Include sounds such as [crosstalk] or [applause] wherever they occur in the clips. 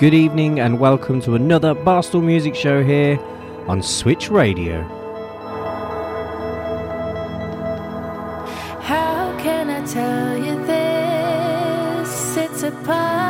Good evening and welcome to another Barstool Music Show here on Switch Radio. How can I tell you this? It's a part.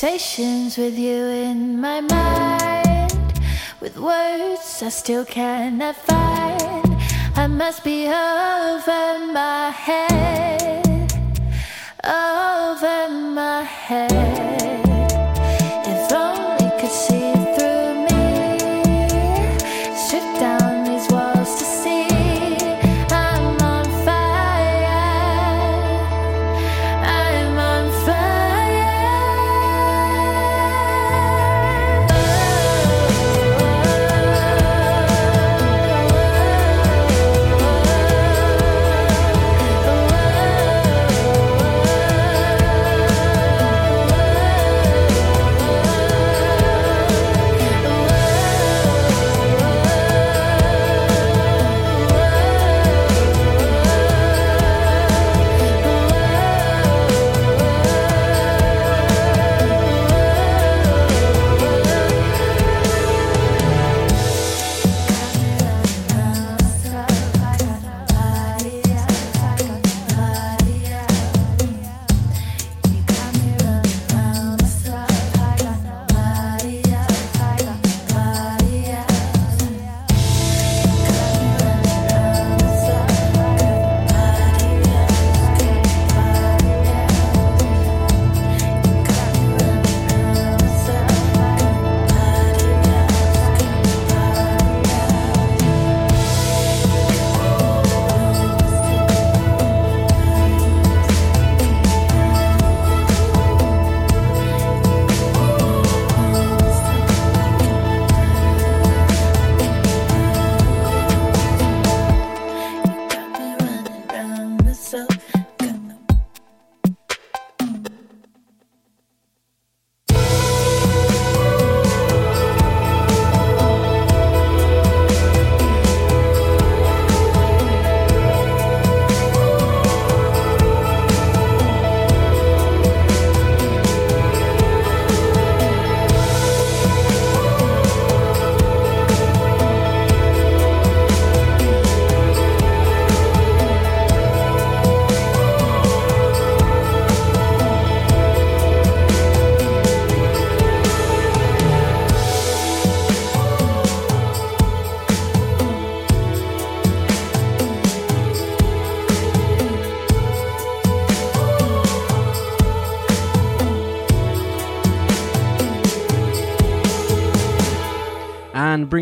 conversations with you in my mind with words I still cannot find. I must be over my head, over my head.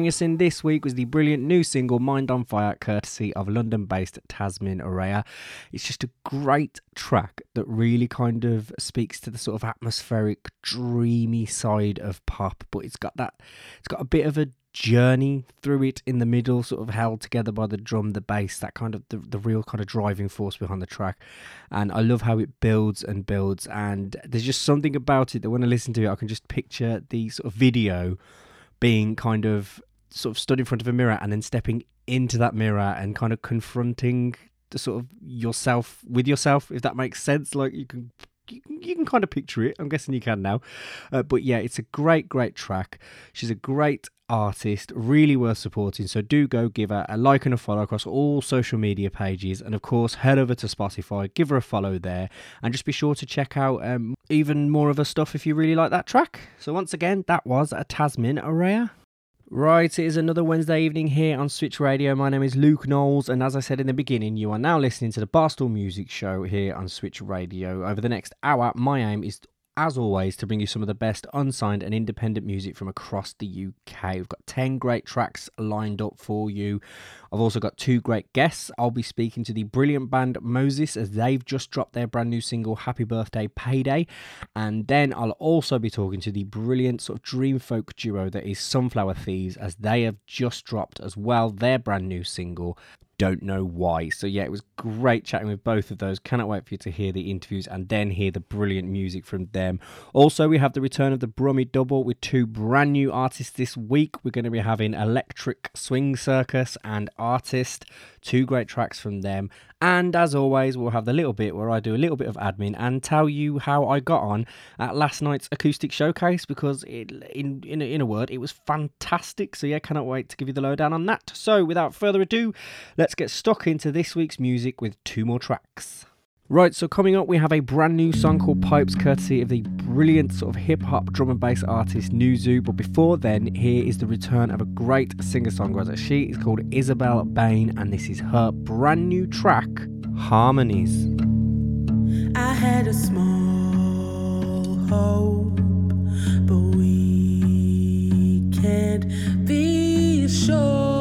Us in this week was the brilliant new single Mind on Fire, courtesy of London based Tasmin Araya. It's just a great track that really kind of speaks to the sort of atmospheric, dreamy side of pop, but it's got that, it's got a bit of a journey through it in the middle, sort of held together by the drum, the bass, that kind of the, the real kind of driving force behind the track. And I love how it builds and builds. And there's just something about it that when I listen to it, I can just picture the sort of video being kind of sort of stood in front of a mirror and then stepping into that mirror and kind of confronting the sort of yourself with yourself, if that makes sense. Like you can you can, kind of picture it. I'm guessing you can now. Uh, but yeah, it's a great, great track. She's a great artist, really worth supporting. So do go give her a like and a follow across all social media pages. And of course, head over to Spotify, give her a follow there, and just be sure to check out um, even more of her stuff if you really like that track. So once again, that was a Tasmin Araya. Right, it is another Wednesday evening here on Switch Radio. My name is Luke Knowles, and as I said in the beginning, you are now listening to the Barstool Music Show here on Switch Radio. Over the next hour, my aim is as always, to bring you some of the best unsigned and independent music from across the UK. We've got 10 great tracks lined up for you. I've also got two great guests. I'll be speaking to the brilliant band Moses as they've just dropped their brand new single, Happy Birthday Payday. And then I'll also be talking to the brilliant sort of dream folk duo that is Sunflower Thieves as they have just dropped as well their brand new single, don't know why. So yeah, it was great chatting with both of those. Cannot wait for you to hear the interviews and then hear the brilliant music from them. Also, we have the return of the Brummy Double with two brand new artists this week. We're going to be having Electric Swing Circus and RTIST. Two great tracks from them. And as always, we'll have the little bit where I do a little bit of admin and tell you how I got on at last night's acoustic showcase because, it, in, in, in a word, it was fantastic. So, yeah, cannot wait to give you the lowdown on that. So, without further ado, let's get stuck into this week's music with two more tracks. Right, so coming up, we have a brand new song called Pipes, courtesy of the brilliant sort of hip hop drum and bass artist Nuzu. But before then, here is the return of a great singer songwriter. She is called Isabel Bain, and this is her brand new track, Harmonies. I had a small hope, but we can't be sure.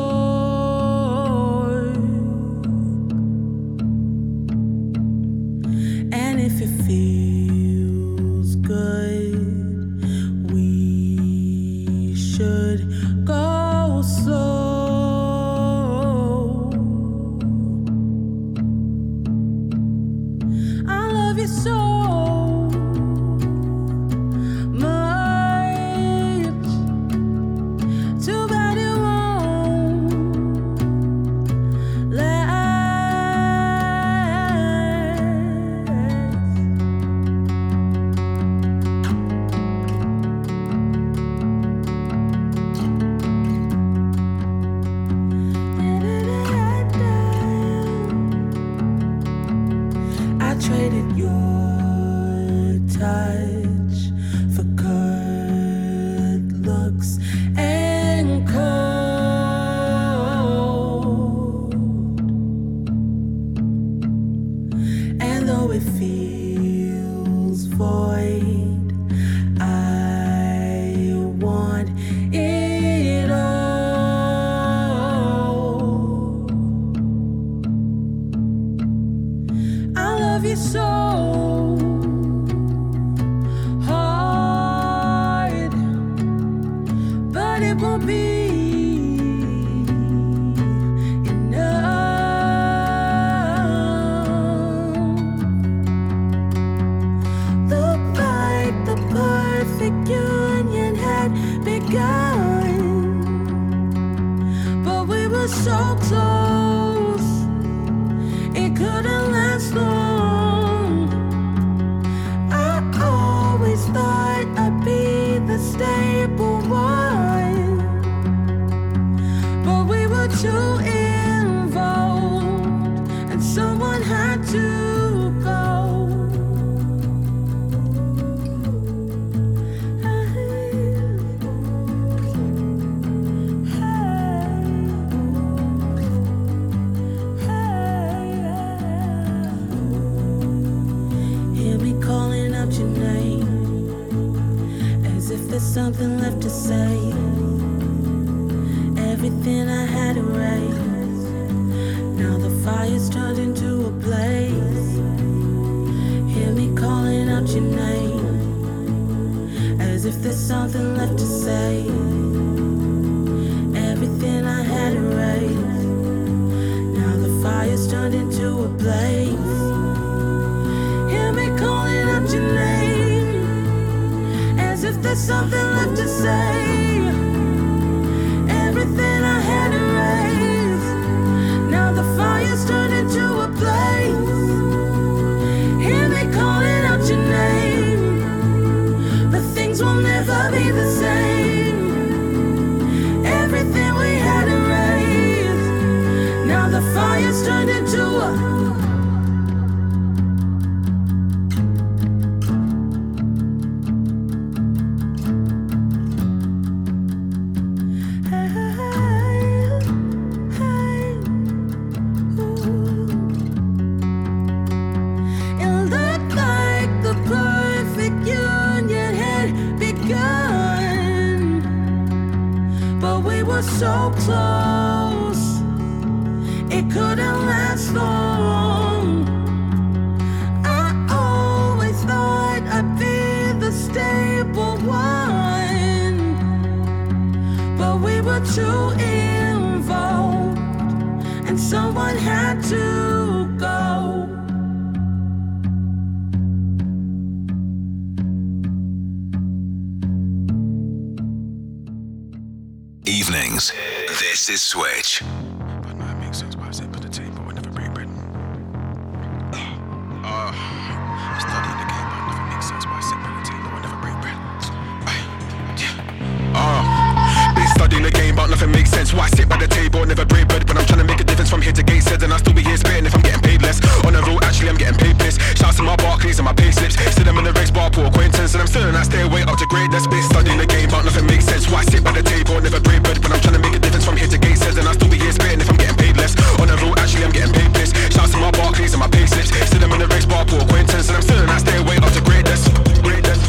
Were so close, it couldn't last long. I always thought I'd be the stable one, but we were too involved, and someone had to This is Switch. But no, it makes sense why I said put the table but never break bread. Uh, studying the game, but never makes sense why I said put the but never break. Uh, been studying the game, but nothing makes sense. Why sit by the table never break bread? When I'm trying to make a difference from here to Gateshead, and I still be here spitting if Piss. Shouts to my Barclays and my pay slips. See them in the race bar, poor acquaintance, and I'm still in that stairway up to greatness. Been studying the game, but nothing makes sense. Why sit by the table never break bread? When I'm trying to make a difference from here to Gateshead, and I still be here spitting if I'm getting paid less. On the road, actually, I'm getting paid piss. Shouts to my Barclays and my pay slips. See them in the race bar, poor acquaintance, and I'm still in that stairway up to. Greatness, greatness,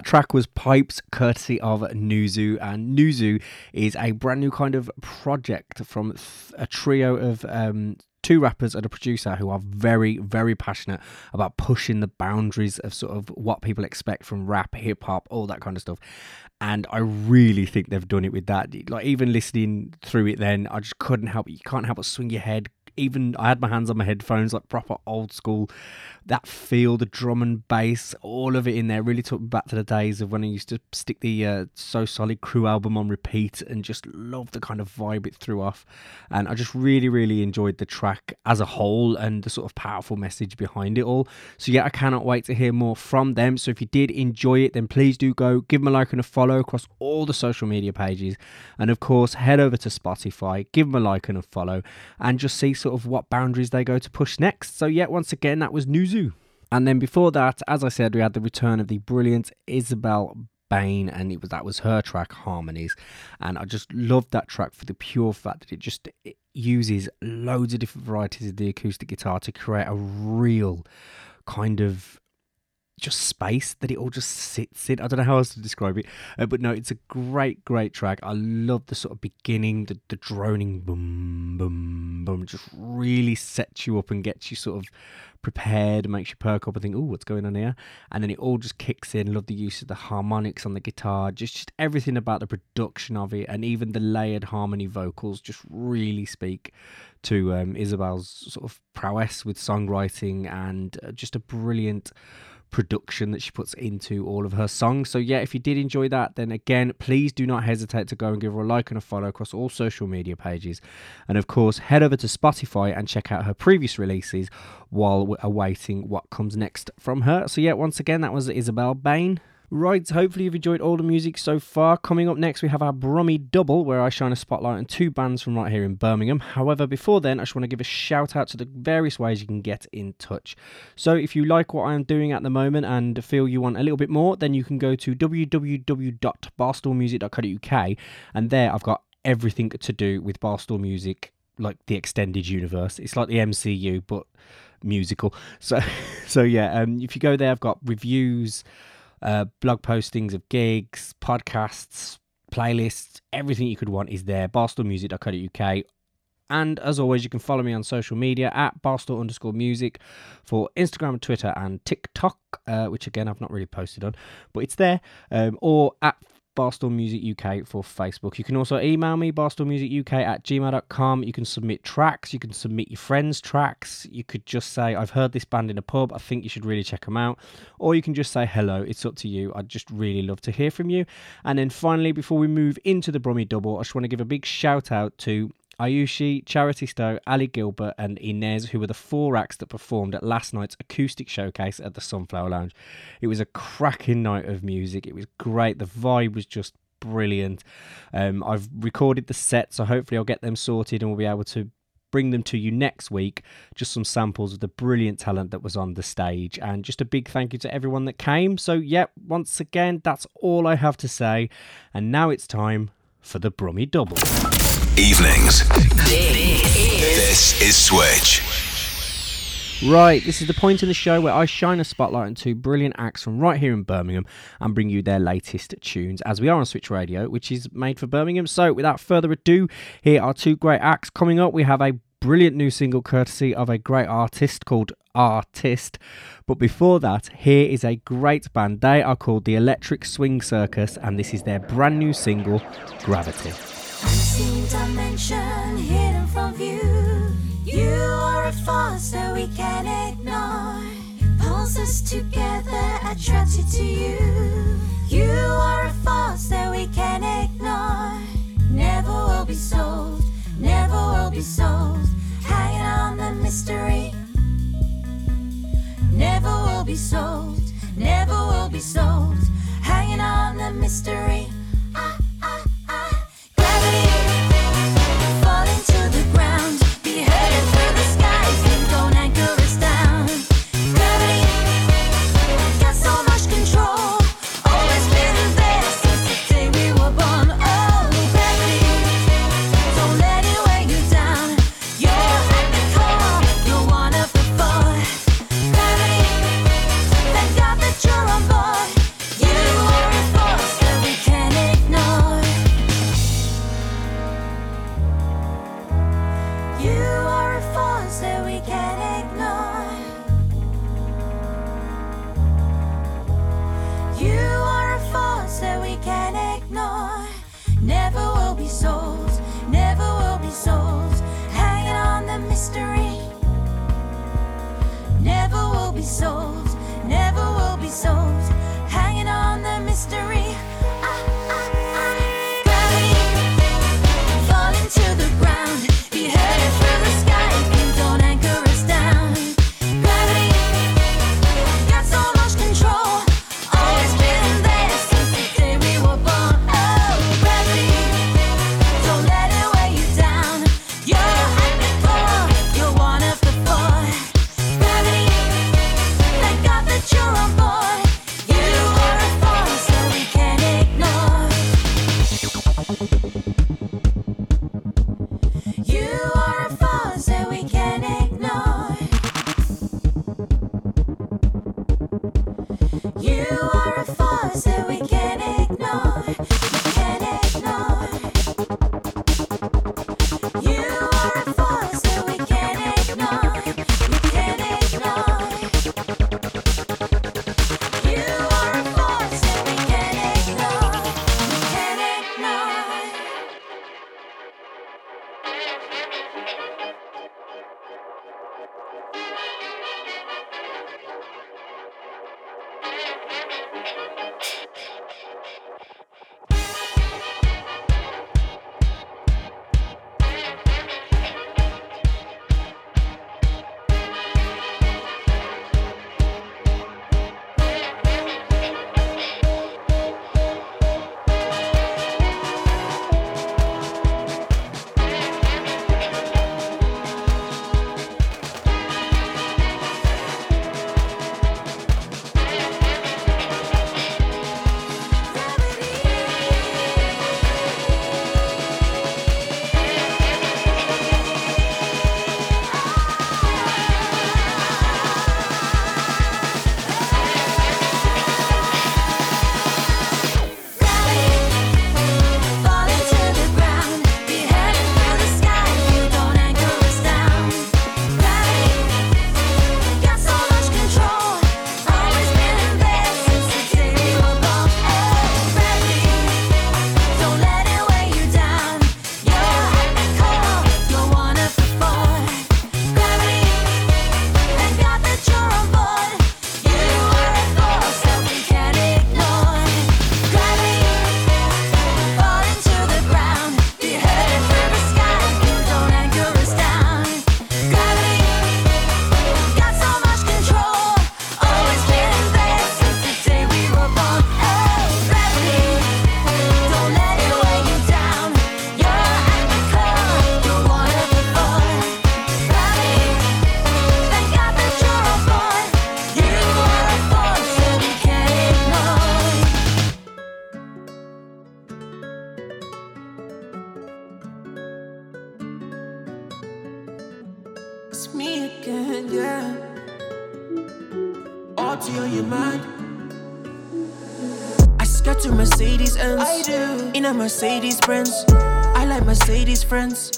that track was Pipes, courtesy of Nuzu. And Nuzu is a brand new kind of project from a trio of um, two rappers and a producer who are very, very passionate about pushing the boundaries of sort of what people expect from rap, hip hop, all that kind of stuff. And I really think they've done it with that. Like even listening through it, then I just couldn't help. You can't help but swing your head even I had my hands on my headphones, like proper old school. That feel, the drum and bass, all of it in there really took me back to the days of when I used to stick the uh, So Solid Crew album on repeat and just love the kind of vibe it threw off. And I just really, really enjoyed the track as a whole and the sort of powerful message behind it all. So yeah, I cannot wait to hear more from them. So if you did enjoy it, then please do go give them a like and a follow across all the social media pages. And of course, head over to Spotify, give them a like and a follow, and just see sort of what boundaries they go to push next. So yeah, once again, that was Nuzu. And then before that, as I said, we had the return of the brilliant Isabel Bain, and it was that was her track Harmonies, and I just loved that track for the pure fact that it just it uses loads of different varieties of the acoustic guitar to create a real kind of just space that it all just sits in. I don't know how else to describe it, uh, but no, it's a great, great track. I love the sort of beginning, the, the droning boom, boom, boom, just really sets you up and gets you sort of prepared, makes you perk up and think, oh, what's going on here? And then it all just kicks in. Love the use of the harmonics on the guitar, just, just everything about the production of it, and even the layered harmony vocals just really speak to um, Isabel's sort of prowess with songwriting and uh, just a brilliant production that she puts into all of her songs. So, yeah, if you did enjoy that, then again, please do not hesitate to go and give her a like and a follow across all social media pages. And of course, head over to Spotify and check out her previous releases while awaiting what comes next from her. So, yeah, once again, that was Isabel Bain. Right, hopefully you've enjoyed all the music so far. Coming up next, we have our Brummy Double, where I shine a spotlight on two bands from right here in Birmingham. However, before then, I just want to give a shout out to the various ways you can get in touch. So, if you like what I am doing at the moment and feel you want a little bit more, then you can go to www.barstoolmusic.co.uk, and there I've got everything to do with Barstool Music, like the extended universe. It's like the MCU, but musical. So, [laughs] so yeah, um, if you go there, I've got reviews uh, blog postings of gigs, podcasts, playlists, everything you could want is there. BarstoolMusic.co.uk. And as always, you can follow me on social media at Barstool underscore music for Instagram, Twitter, and TikTok, uh, which again I've not really posted on, but it's there. Um, or at Barstool Music UK for Facebook. You can also email me, barstoolmusicuk at gmail.com. You can submit tracks, you can submit your friends' tracks. You could just say, I've heard this band in a pub, I think you should really check them out. Or you can just say hello, it's up to you. I'd just really love to hear from you. And then finally, before we move into the Brummy Double, I just want to give a big shout out to Ayushi, Charity Stowe, Ali Gilbert, and Inez, who were the four acts that performed at last night's acoustic showcase at the Sunflower Lounge. It was a cracking night of music. It was great. The vibe was just brilliant. Um, I've recorded the set, so hopefully I'll get them sorted and we'll be able to bring them to you next week. Just some samples of the brilliant talent that was on the stage, and just a big thank you to everyone that came. So, yep, once again, that's all I have to say. And now it's time for the Brummy Double. Evenings. This is Switch. Right, this is the point in the show where I shine a spotlight on two brilliant acts from right here in Birmingham and bring you their latest tunes, as we are on Switch Radio, which is made for Birmingham. So, without further ado, here are two great acts. Coming up, we have a brilliant new single courtesy of a great artist called RTIST. But before that, here is a great band. They are called the Electric Swing Circus, and this is their brand new single, Gravity. Unseen dimension hidden from view. You are a force that we can ignore. Pulls us together, attracted to you. You are a force that we can ignore. Never will be sold, never will be sold. Hanging on the mystery. Never will be sold, never will be sold. Hanging on the mystery. On friends.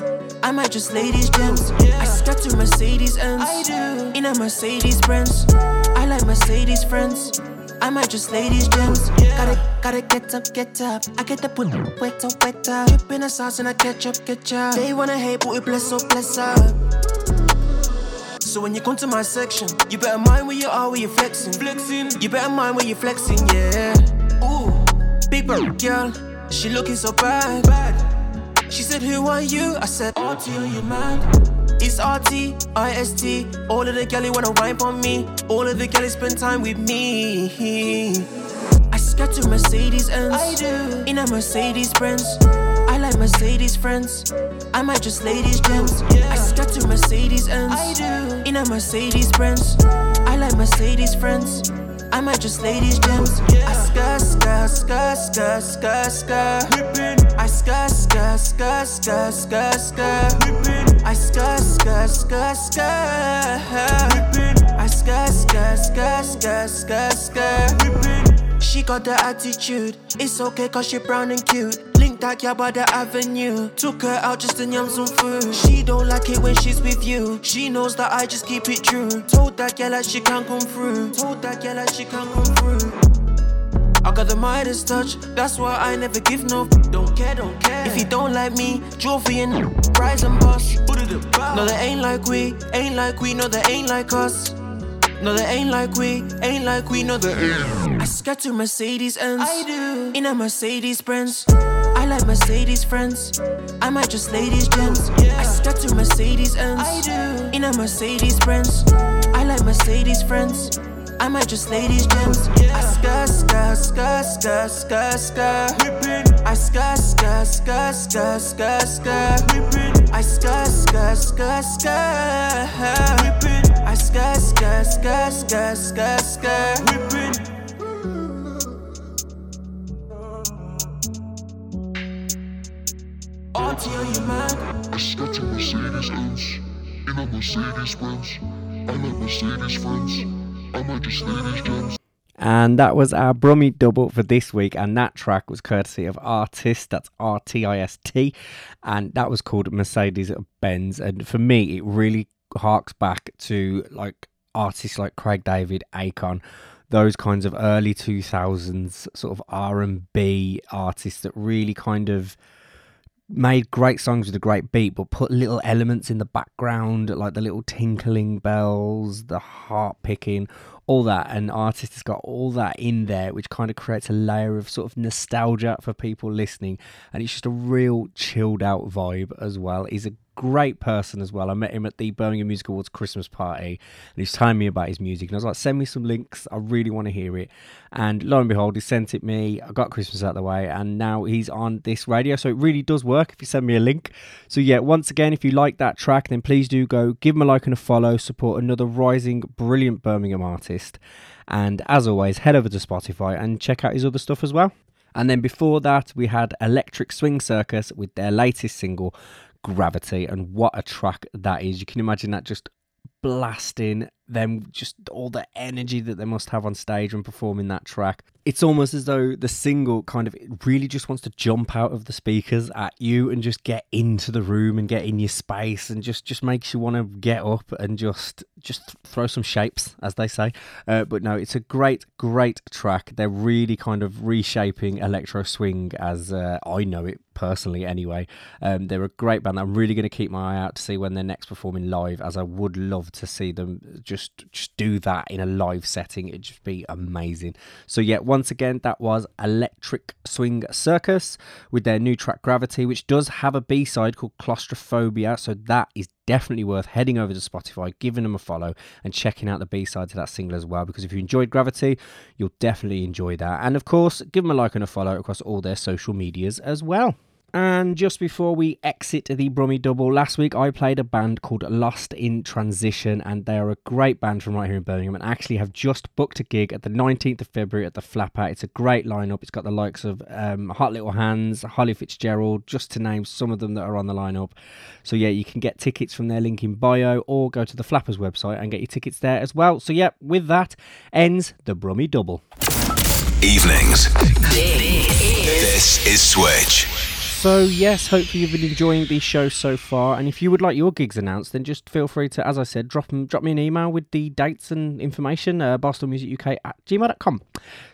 I might just ladies gems. I skirt to Mercedes Benz. I do. In a Mercedes Benz. I like Mercedes friends. I might just ladies gems. Gotta, gotta get up, get up. I get the put wet up, wet up. Dip in the sauce and I ketchup, ketchup. They wanna hate, but we bless up, bless up. So when you come to my section, you better mind where you are, where you flexing. Flexing. You better mind where you flexing, yeah. Ooh, big bird girl, she looking so bad. Bad. She said, Who are you? I said, RT on your mind. It's RT, IST. All of the galley wanna wine on me. All of the galley spend time with me. I skirt to Mercedes Benz. I do. In a Mercedes Benz. I like Mercedes friends. I might just ladies gems. Yeah. I skirt to Mercedes Benz. I do. In a Mercedes Benz. I like Mercedes friends. I might just ladies gems. I skirt, skirt, skirt, skirt, skirt, skirt. I skirt, skirt, skirt, skirt, skirt, skirt. I skirt, skirt, skirt, skirt. I skirt, skirt, skirt, skirt, skirt, skirt. She got the attitude. It's okay cause she brown and cute. Link that girl by the avenue. Took her out just to yum some food. She don't like it when she's with you. She knows that I just keep it true. Told that girl that she can't come through. Told that girl that she can't come through. I got the Midas touch, that's why I never give no. Don't care, don't care. If you don't like me, for your n- rise and bust. No, they ain't like we, ain't like we, no, they ain't like us. No, they ain't like we, ain't like we, no, they ain't. I to Mercedes ends. I do. In a Mercedes Benz. I like Mercedes friends. I might just ladies gems. I skirt to Mercedes ends. I do. In a Mercedes Benz. I like Mercedes friends. I might just ladies gems. I skirt, skirt, skirt, skirt, skirt, skirt. I skirt, skirt, skirt, skirt, skirt, skirt. I skirt, skirt, skirt, skirt. I skirt, skirt, skirt, skirt, skirt, skirt. Auntie, are you mad? I skirt to Mercedes Benz in a Mercedes Benz. I like Mercedes friends. And that was our Brummy double for this week. And that track was courtesy of RTIST. That's R T I S T. And that was called Mercedes Benz. And for me, it really harks back to like artists like Craig David, Akon, those kinds of early 2000s sort of R&B artists that really kind of made great songs with a great beat, but put little elements in the background, like the little tinkling bells, the harp picking, all that. And artist has got all that in there, which kind of creates a layer of sort of nostalgia for people listening. And it's just a real chilled out vibe as well. He's a great person as well. I met him at the Birmingham Music Awards Christmas party, and he's telling me about his music. And I was like, send me some links. I really want to hear it. And lo and behold, he sent it me. I got Christmas out the way, and now he's on this radio. So it really does work if you send me a link. So yeah, once again, if you like that track, then please do go give him a like and a follow. Support another rising, brilliant Birmingham artist. And as always, head over to Spotify and check out his other stuff as well. And then before that, we had Electric Swing Circus with their latest single, Gravity. And what a track that is. You can imagine that just blasting them, just all the energy that they must have on stage when performing that track. It's almost as though the single kind of really just wants to jump out of the speakers at you and just get into the room and get in your space and just just makes you want to get up and just just throw some shapes as they say uh, but no it's a great great track they're really kind of reshaping electro swing as uh, i know it personally anyway. Um, they're a great band. I'm really going to keep my eye out to see when they're next performing live as i would love to see them just just do that in a live setting. It'd just be amazing. So yeah once again that was electric swing circus with their new track gravity which does have a b-side called claustrophobia. So that is definitely worth heading over to Spotify, giving them a follow, and checking out the B side to that single as well. Because if you enjoyed Gravity, you'll definitely enjoy that. And of course, give them a like and a follow across all their social medias as well. And just before we exit the Brummy Double, last week I played a band called Lost in Transition, and they are a great band from right here in Birmingham and actually have just booked a gig at the 19th of February at the Flapper. It's a great lineup. It's got the likes of um, Hot Little Hands, Holly Fitzgerald, just to name some of them that are on the lineup. So, yeah, you can get tickets from their link in bio or go to the Flappers website and get your tickets there as well. So, yeah, with that ends the Brummy Double. Evenings. This is Switch. So yes, hopefully you've been enjoying the show so far. And if you would like your gigs announced, then just feel free to, as I said, drop drop me an email with the dates and information. Uh, BarstoolMusicUK at gmail.com.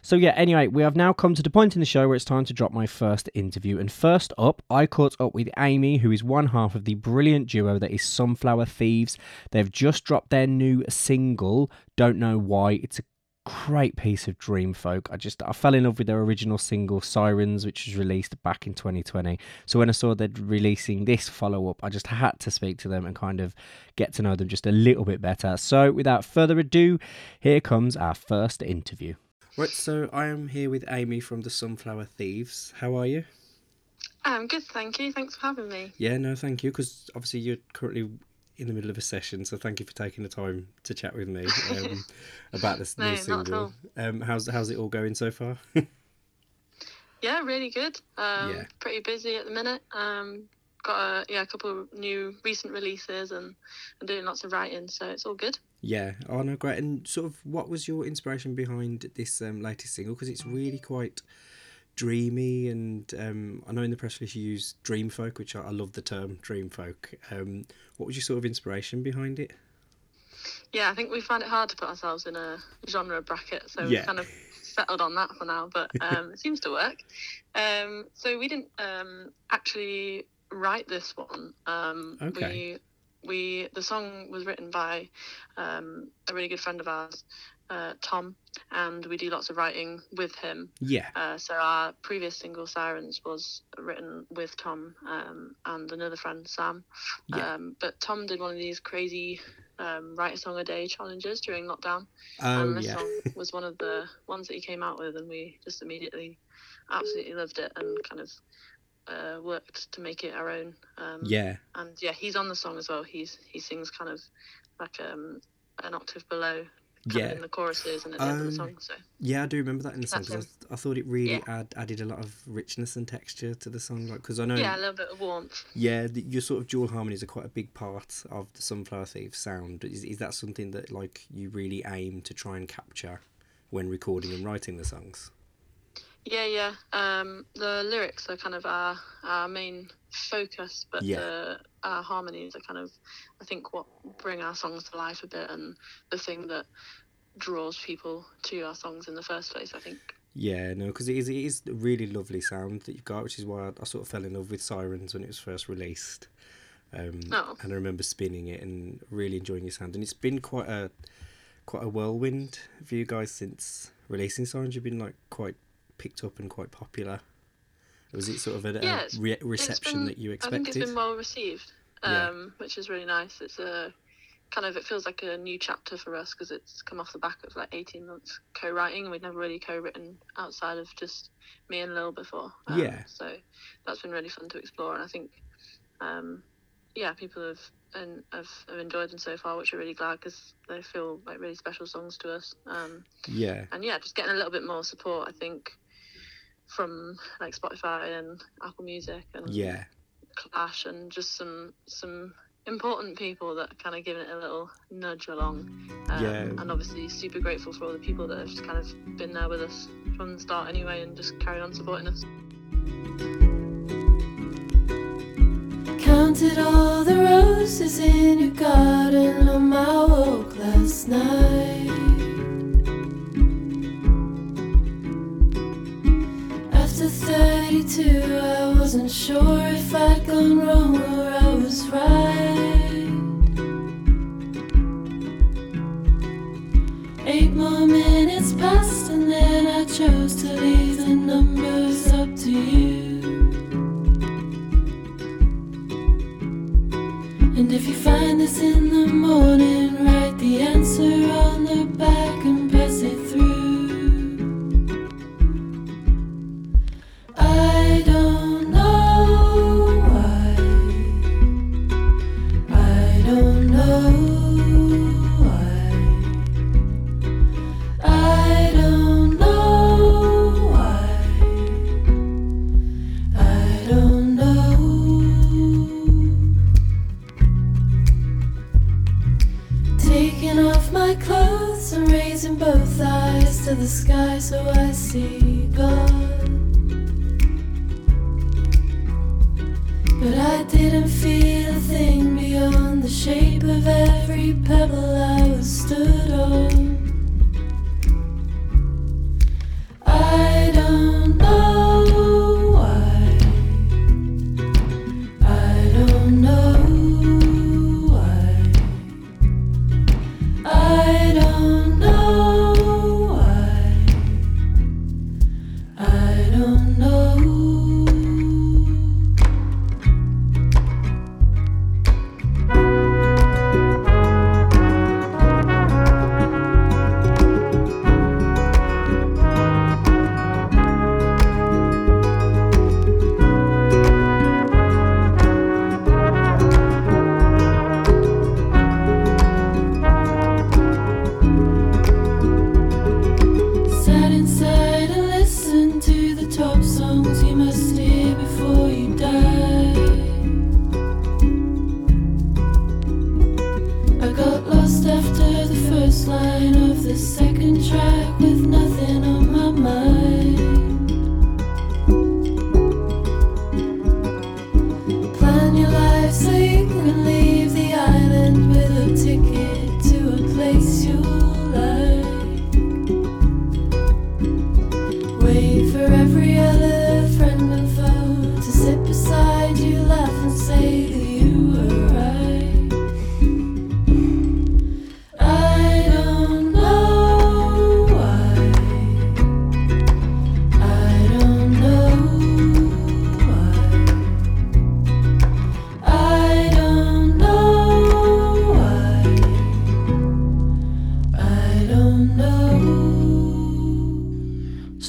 So yeah, anyway, we have now come to the point in the show where it's time to drop my first interview. And first up, I caught up with Amy, who is one half of the brilliant duo that is Sunflower Thieves. They've just dropped their new single. Don't know why. It's a great piece of dream folk. I just I fell in love with their original single Sirens, which was released back in 2020. So when I saw they're releasing this follow up, I just had to speak to them and kind of get to know them just a little bit better. So without further ado, here comes our first interview. Right, so I am here with Amy from the Sunflower Thieves. How are you? I'm good, thank you. Thanks for having me. Yeah, no, thank you. Because obviously you're currently in the middle of a session, so thank you for taking the time to chat with me [laughs] um, about this No, new single. Um, how's how's it all going so far? [laughs] Yeah, really good. Um, Yeah. Pretty busy at the minute. Um, got a yeah a couple of new recent releases and I'm doing lots of writing, so it's all good. yeah, oh no, great. And sort of, what was your inspiration behind this um, latest single? Because it's really quite dreamy, and um, I know in the press release you use dream folk, which I, I love the term dream folk. Um, what was your sort of inspiration behind it? yeah, I think we find it hard to put ourselves in a genre bracket, so Yeah. we've kind of settled on that for now. But [laughs] um, it seems to work. Um, so we didn't um, actually write this one. Um, Okay. We we the song was written by um, a really good friend of ours, uh, Tom, and we do lots of writing with him. Yeah. Uh, so our previous single Sirens was written with Tom um, and another friend Sam. Yeah. Um, but Tom did one of these crazy um, write a song a day challenges during lockdown, Oh and this yeah. song was one of the ones that he came out with, and we just immediately absolutely loved it and kind of uh, worked to make it our own. Um, Yeah. and yeah, he's on the song as well. He's he sings kind of like um, an octave below. Yeah. in the choruses and at the end of the Um, song. So Yeah, I do remember that in the song because I, I thought it really Yeah. add, added a lot of richness and texture to the song. Like, because I know, yeah, a little bit of warmth. yeah, the, your sort of dual harmonies are quite a big part of the Sunflower Thief sound. Is, is that something that like you really aim to try and capture when recording and writing the songs? Yeah, yeah. Um, the lyrics are kind of our, our main focus, but Yeah. the our harmonies are kind of, I think, what bring our songs to life a bit, and the thing that draws people to our songs in the first place. I think. Yeah, no, because it is, it is a really lovely sound that you've got, which is why I, I sort of fell in love with Sirens when it was first released. Um, Oh. And I remember spinning it and really enjoying your sound. And it's been quite a quite a whirlwind for you guys since releasing Sirens. You've been like quite picked up and quite popular. Was it sort of a, Yeah, a re- reception been- that you expected? I think it's been well received, Yeah. um, which is really nice. It's a kind of it feels like a new chapter for us because it's come off the back of like 18 months co-writing and we'd never really co-written outside of just me and Lil before. Um, Yeah. so that's been really fun to explore and I think um, yeah people have and have, have enjoyed them so far which we're really glad because they feel like really special songs to us. Um, yeah, and yeah just getting a little bit more support I think from like Spotify and Apple Music and yeah, Clash and just some some important people that are kind of giving it a little nudge along. Um, Yeah. And obviously super grateful for all the people that have just kind of been there with us from the start anyway and just carried on supporting us. Counted all the roses in your garden on my walk last night. After 32, I wasn't sure if I'd gone wrong or I was right. Passed, and then I chose to leave the numbers up to you. And if you find this in the morning, write the answer on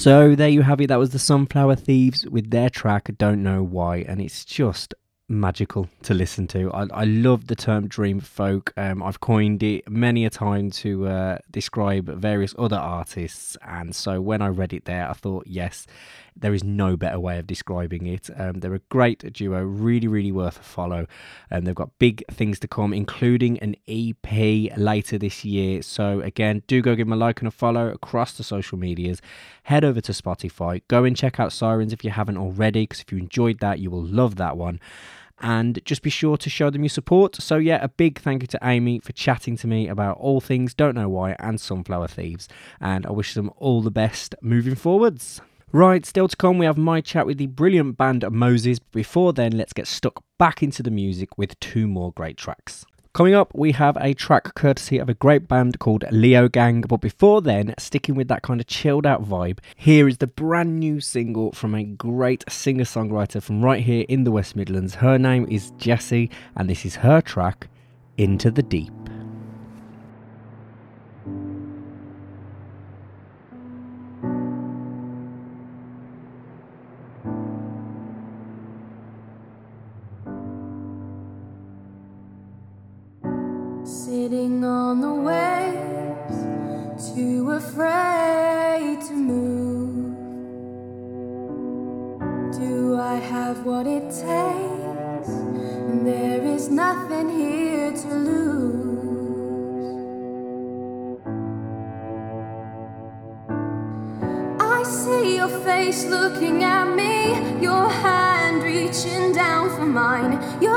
So there you have it. That was the Sunflower Thieves with their track Don't Know Why, and it's just magical to listen to. I, I love the term dream folk. Um, I've coined it many a time to uh, describe various other artists, and so when I read it there, I thought, yes, there is no better way of describing it. Um, they're a great duo, really, really worth a follow. And um, they've got big things to come, including an EP later this year. So, again, do go give them a like and a follow across the social medias. Head over to Spotify, go and check out Sirens if you haven't already, because if you enjoyed that, you will love that one and just be sure to show them your support. So, yeah, a big thank you to Amy for chatting to me about all things Don't Know Why and Sunflower Thieves, and I wish them all the best moving forwards. Right, still to come, we have my chat with the brilliant band Moses. Before then, let's get stuck back into the music with two more great tracks. Coming up, we have a track courtesy of a great band called Leo Gang. But before then, sticking with that kind of chilled out vibe, here is the brand new single from a great singer songwriter from right here in the West Midlands. Her name is Jessie, and this is her track, Into the Deep. Sitting on the waves, too afraid to move. Do I have what it takes? There is nothing here to lose. I see your face looking at me, your hand reaching down for mine, your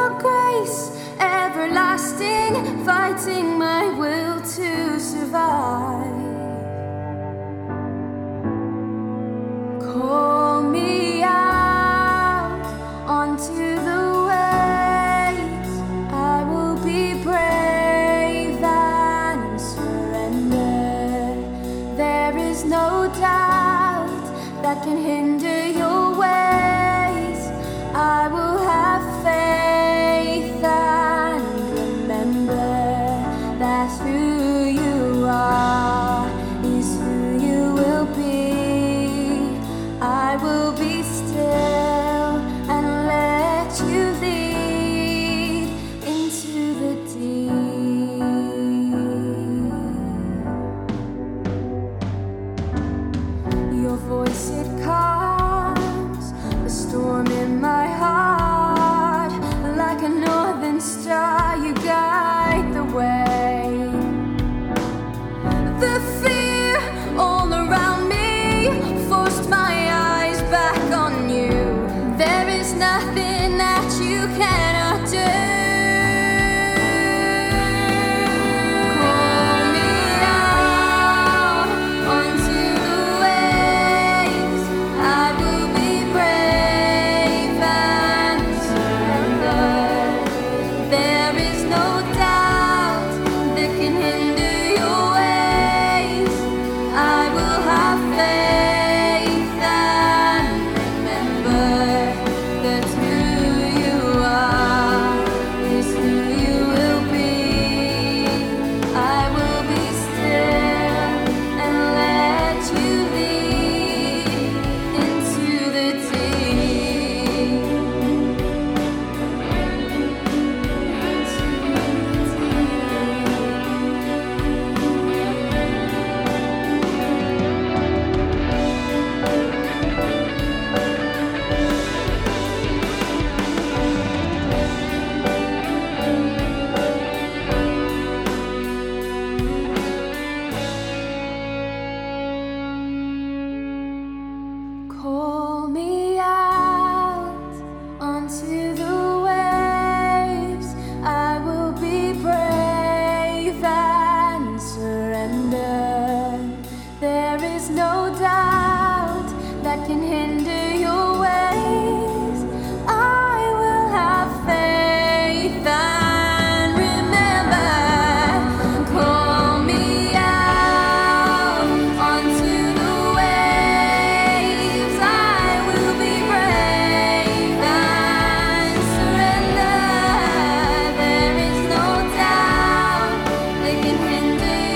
someday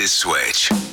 is Switch.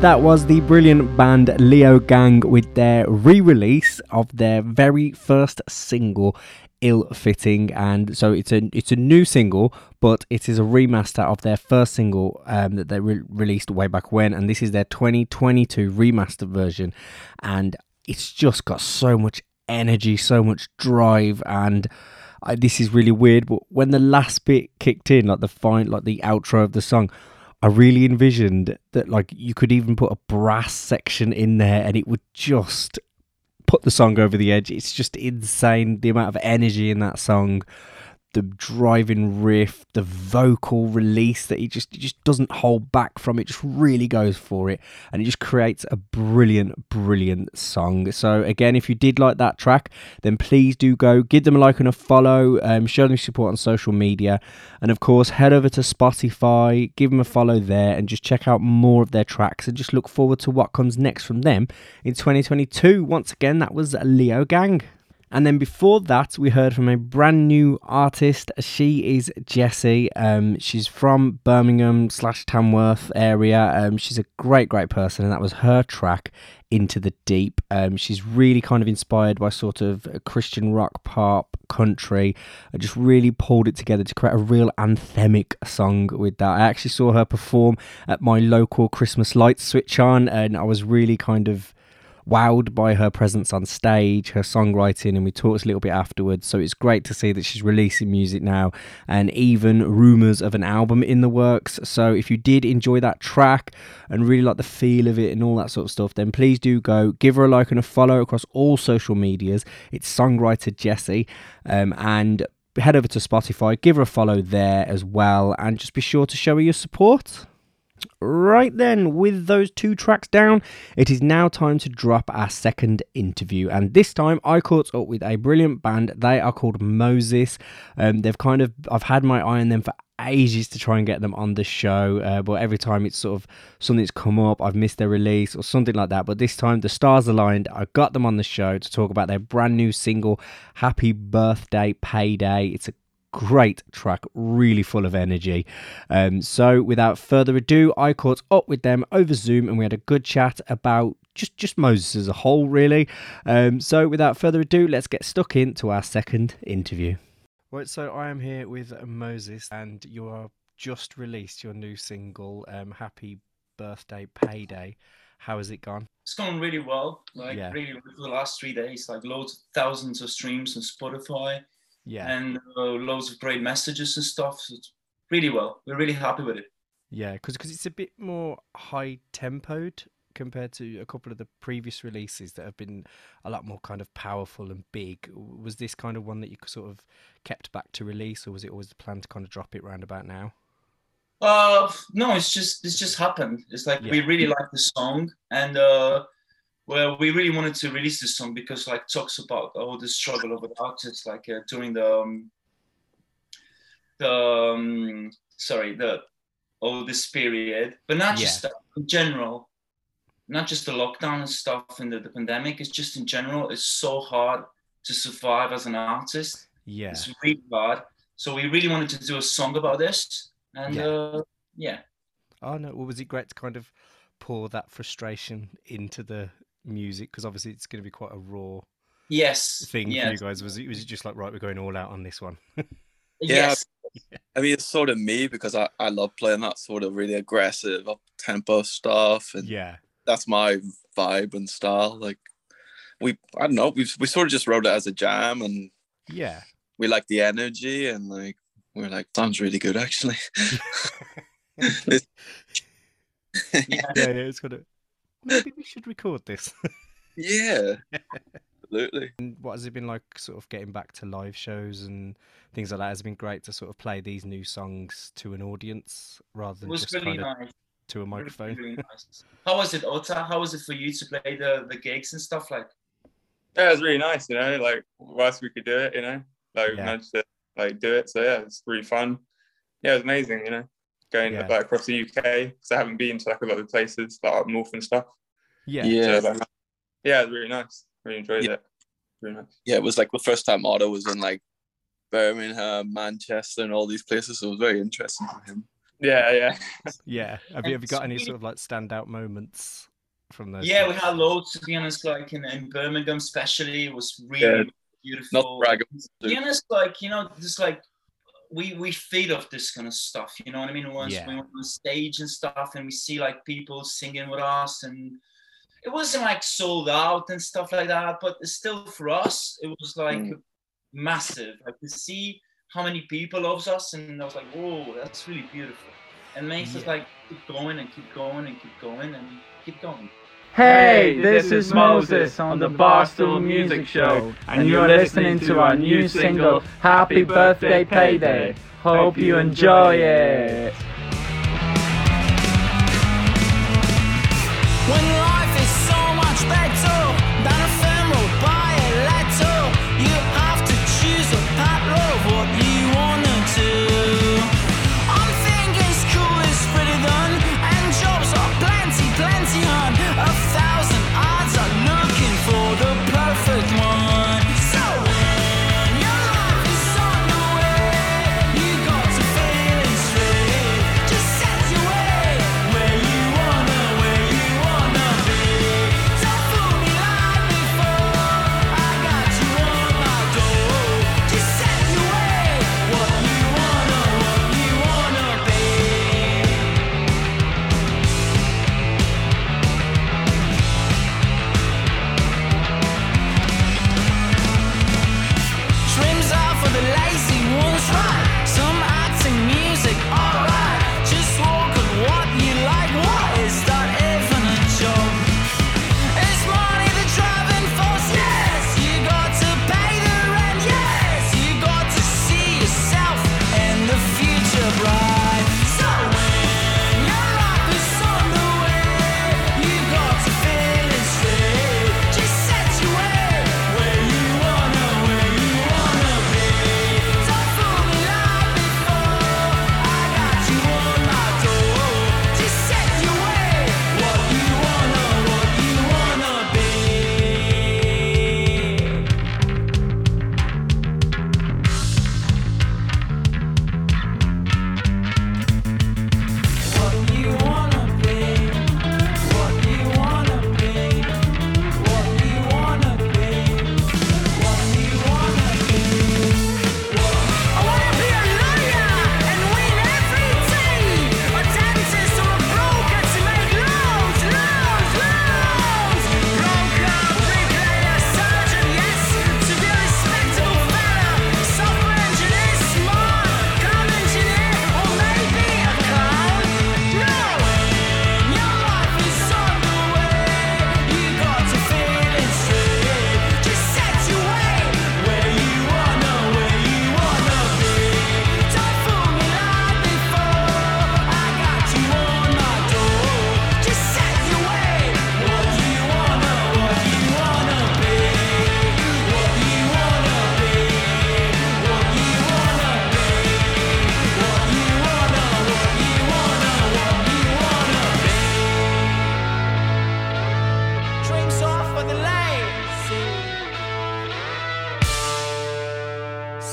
That was the brilliant band Leo Gang with their re release of their very first single. Ill fitting, and so it's a it's a new single, but it is a remaster of their first single um, that they re- released way back when, and this is their 2022 remastered version, and it's just got so much energy, so much drive, and I, this is really weird. But when the last bit kicked in, like the fine, like the outro of the song, I really envisioned that like you could even put a brass section in there, and it would just put the song over the edge. It's just insane the amount of energy in that song, the driving riff, the vocal release that he just he just doesn't hold back from it. Just really goes for it, and it just creates a brilliant, brilliant song. So again, if you did like that track, then please do go give them a like and a follow. Um, show them support on social media, and of course head over to Spotify, give them a follow there, and just check out more of their tracks. And just look forward to what comes next from them in 2022. Once again, that was Leo Gang. And then before that, we heard from a brand new artist. She is Jessie. Um, she's from Birmingham slash Tamworth area. Um, she's a great, great person, and that was her track into the deep. Um, she's really kind of inspired by sort of Christian rock, pop, country. I just really pulled it together to create a real anthemic song with that. I actually saw her perform at my local Christmas lights switch on, and I was really kind of wowed by her presence on stage, her songwriting, and we talked a little bit afterwards. So it's great to see that she's releasing music now and even rumours of an album in the works. So if you did enjoy that track and really like the feel of it and all that sort of stuff, then please do go give her a like and a follow across all social medias. It's songwriter Jessie. Um, and head over to Spotify, give her a follow there as well, and just be sure to show her your support. Right then, with those two tracks down, it is now time to drop our second interview. And this time, I caught up with a brilliant band. They are called Moses. Um, they've kind of, I've had my eye on them for ages to try and get them on the show, uh, but every time it's sort of something's come up, I've missed their release or something like that. But this time, the stars aligned. I got them on the show to talk about their brand new single, Happy Birthday Payday. It's a great track, really full of energy. Um, so, without further ado, I caught up with them over Zoom and we had a good chat about just just Moses as a whole, really. Um, so, without further ado, let's get stuck into our second interview. Right, so I am here with Moses, and you are just released your new single, um, "Happy Birthday Payday." How has it gone? It's gone really well. Like Yeah. really for the last three days, like loads, thousands of streams on Spotify, Yeah, and uh, loads of great messages and stuff. So it's really well. We're really happy with it. yeah, because it's a bit more high tempoed compared to a couple of the previous releases that have been a lot more kind of powerful and big. Was this kind of one that you sort of kept back to release, or was it always the plan to kind of drop it round about now? Uh, no, it's just it's just happened. It's like we really like the song, and uh, well, we really wanted to release this song because like talks about all the struggle of the artists, like uh, during the um, the um, sorry the all this period, but not just that, in general, not just the lockdown and stuff and the, the pandemic. It's just in general, it's so hard to survive as an artist. Yeah, It's really hard. So we really wanted to do a song about this, and Yeah. uh, yeah. Oh no, well, was it great to kind of pour that frustration into the music? Because obviously it's going to be quite a raw Yes. thing for you guys. Was it was it just like right, we're going all out on this one? [laughs] Yeah. Yes. I mean, it's sort of me because I, I love playing that sort of really aggressive, up tempo stuff, and yeah, that's my vibe and style. Like, we I don't know, we we sort of just wrote it as a jam, and yeah, we like the energy, and like we're like sounds really good actually. [laughs] [laughs] It's- Yeah. yeah, yeah. It's kind of maybe we should record this. yeah, [laughs] absolutely. And what has it been like, sort of getting back to live shows and things like that? Has it been great to sort of play these new songs to an audience rather It than was just really kind of to a microphone? really nice. How was it, Ota? How was it for you to play the, the gigs and stuff like? Yeah, it was really nice, you know, like whilst we could do it, you know, like we Yeah. managed to like do it. So yeah, it's really fun. Yeah, it was amazing, you know, going Yeah. like across the UK because I haven't been to like a lot of places like up north and stuff. Yeah, Yeah, So, like, yeah, it was really nice. Really enjoyed Yeah. it. Really nice. yeah. It was like the first time Otto was in like Birmingham, Manchester, and all these places. So it was very interesting for him. Yeah, yeah. yeah. Have you, And have you got any sort of like standout moments from those? Yeah, we had loads to be honest. Like in, in Birmingham, especially, it was really Yeah. beautiful. Not bragging. to be honest, like you know, just like we we feed off this kind of stuff. You know what I mean? Once Yeah. we went on stage and stuff, and we see like people singing with us, and it wasn't like sold out and stuff like that, but it's still for us, it was like Mm. massive. Like to see how many people loves us, and I was like, whoa, that's really beautiful, and makes us like keep going and keep going and keep going and keep going. Hey, this is Moses on the Barstool Music Show, and you're listening to our new single, Happy Birthday Payday. Hope you enjoy it.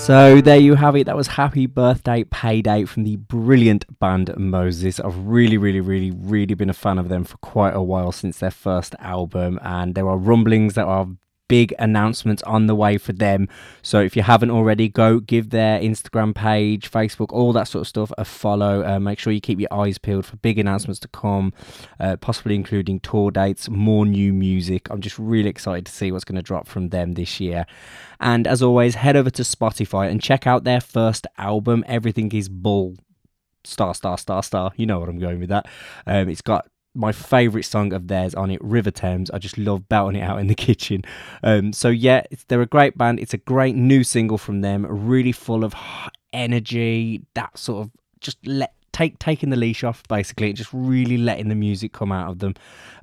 So there you have it. That was Happy Birthday Payday from the brilliant band Moses. I've really, really, really, really been a fan of them for quite a while since their first album, and there are rumblings that are big announcements on the way for them. So if you haven't already, go give their Instagram page, Facebook, all that sort of stuff a follow. Uh, make sure you keep your eyes peeled for big announcements to come, uh, possibly including tour dates, more new music. I'm just really excited to see what's going to drop from them this year. And as always, head over to Spotify and check out their first album, Everything is Bull. Star, star, star, star. You know what I'm going with that. Um, it's got my favourite song of theirs on it, River Thames. I just love belting it out in the [laughs] kitchen. Um, so yeah, they're a great band. It's a great new single from them, really full of energy. That sort of just let take taking the leash off basically, just really letting the music come out of them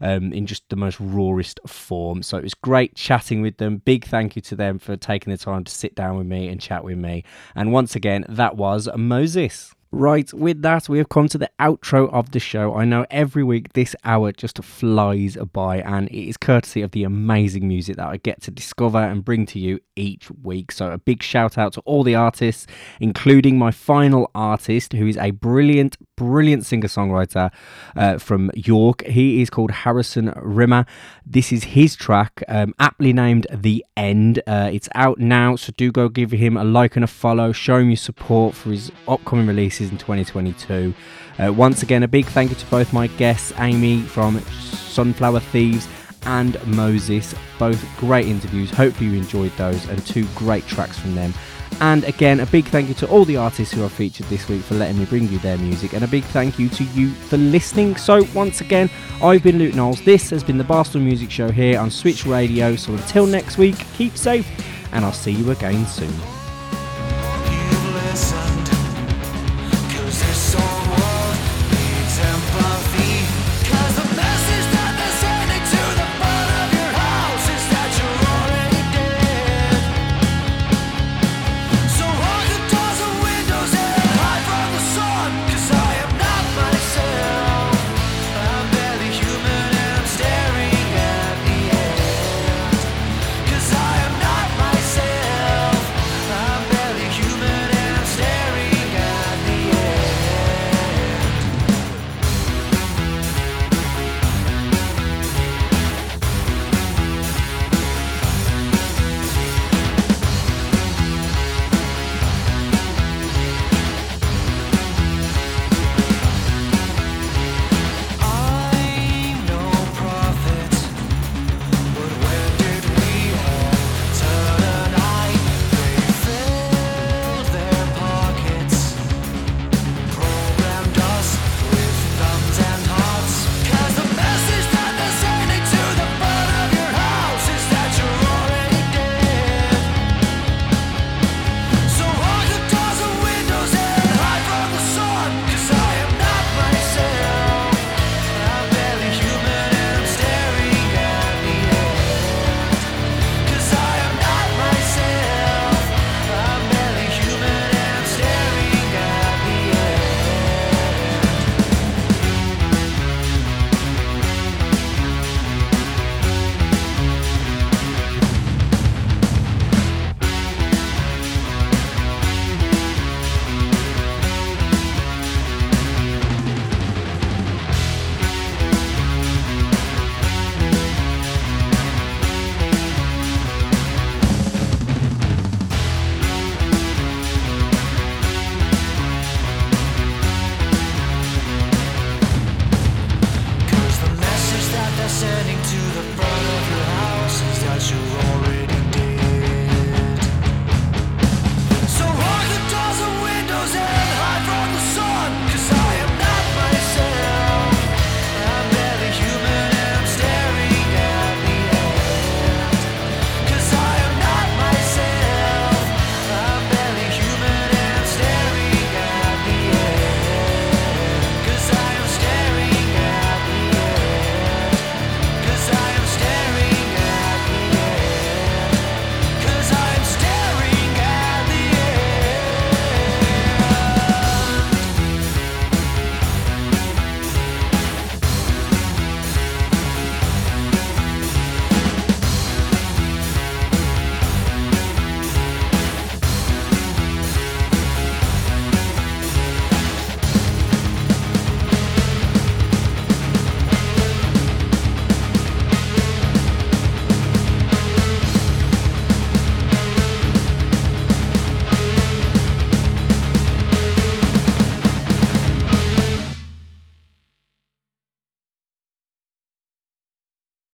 um, in just the most rawest form. So it was great chatting with them. Big thank you to them for taking the time to sit down with me and chat with me. And once again, that was Moses. Right, with that, we have come to the outro of the show. I know every week this hour just flies by, and it is courtesy of the amazing music that I get to discover and bring to you each week. So, a big shout out to all the artists, including my final artist, who is a brilliant, brilliant singer songwriter uh, from York. He is called Harrison Rimmer. This is his track, um, aptly named The End. Uh, it's out now, so do go give him a like and a follow. Show him your support for his upcoming releases in 2022. Uh, once again, a big thank you to both my guests, Amy from Sunflower Thieves and Moses. Both great interviews. Hopefully, you enjoyed those and two great tracks from them. And again, a big thank you to all the artists who I've featured this week for letting me bring you their music, and a big thank you to you for listening. So, once again, I've been Luke Knowles. This has been the Barstool Music Show here on Switch Radio. So, until next week, keep safe, and I'll see you again soon.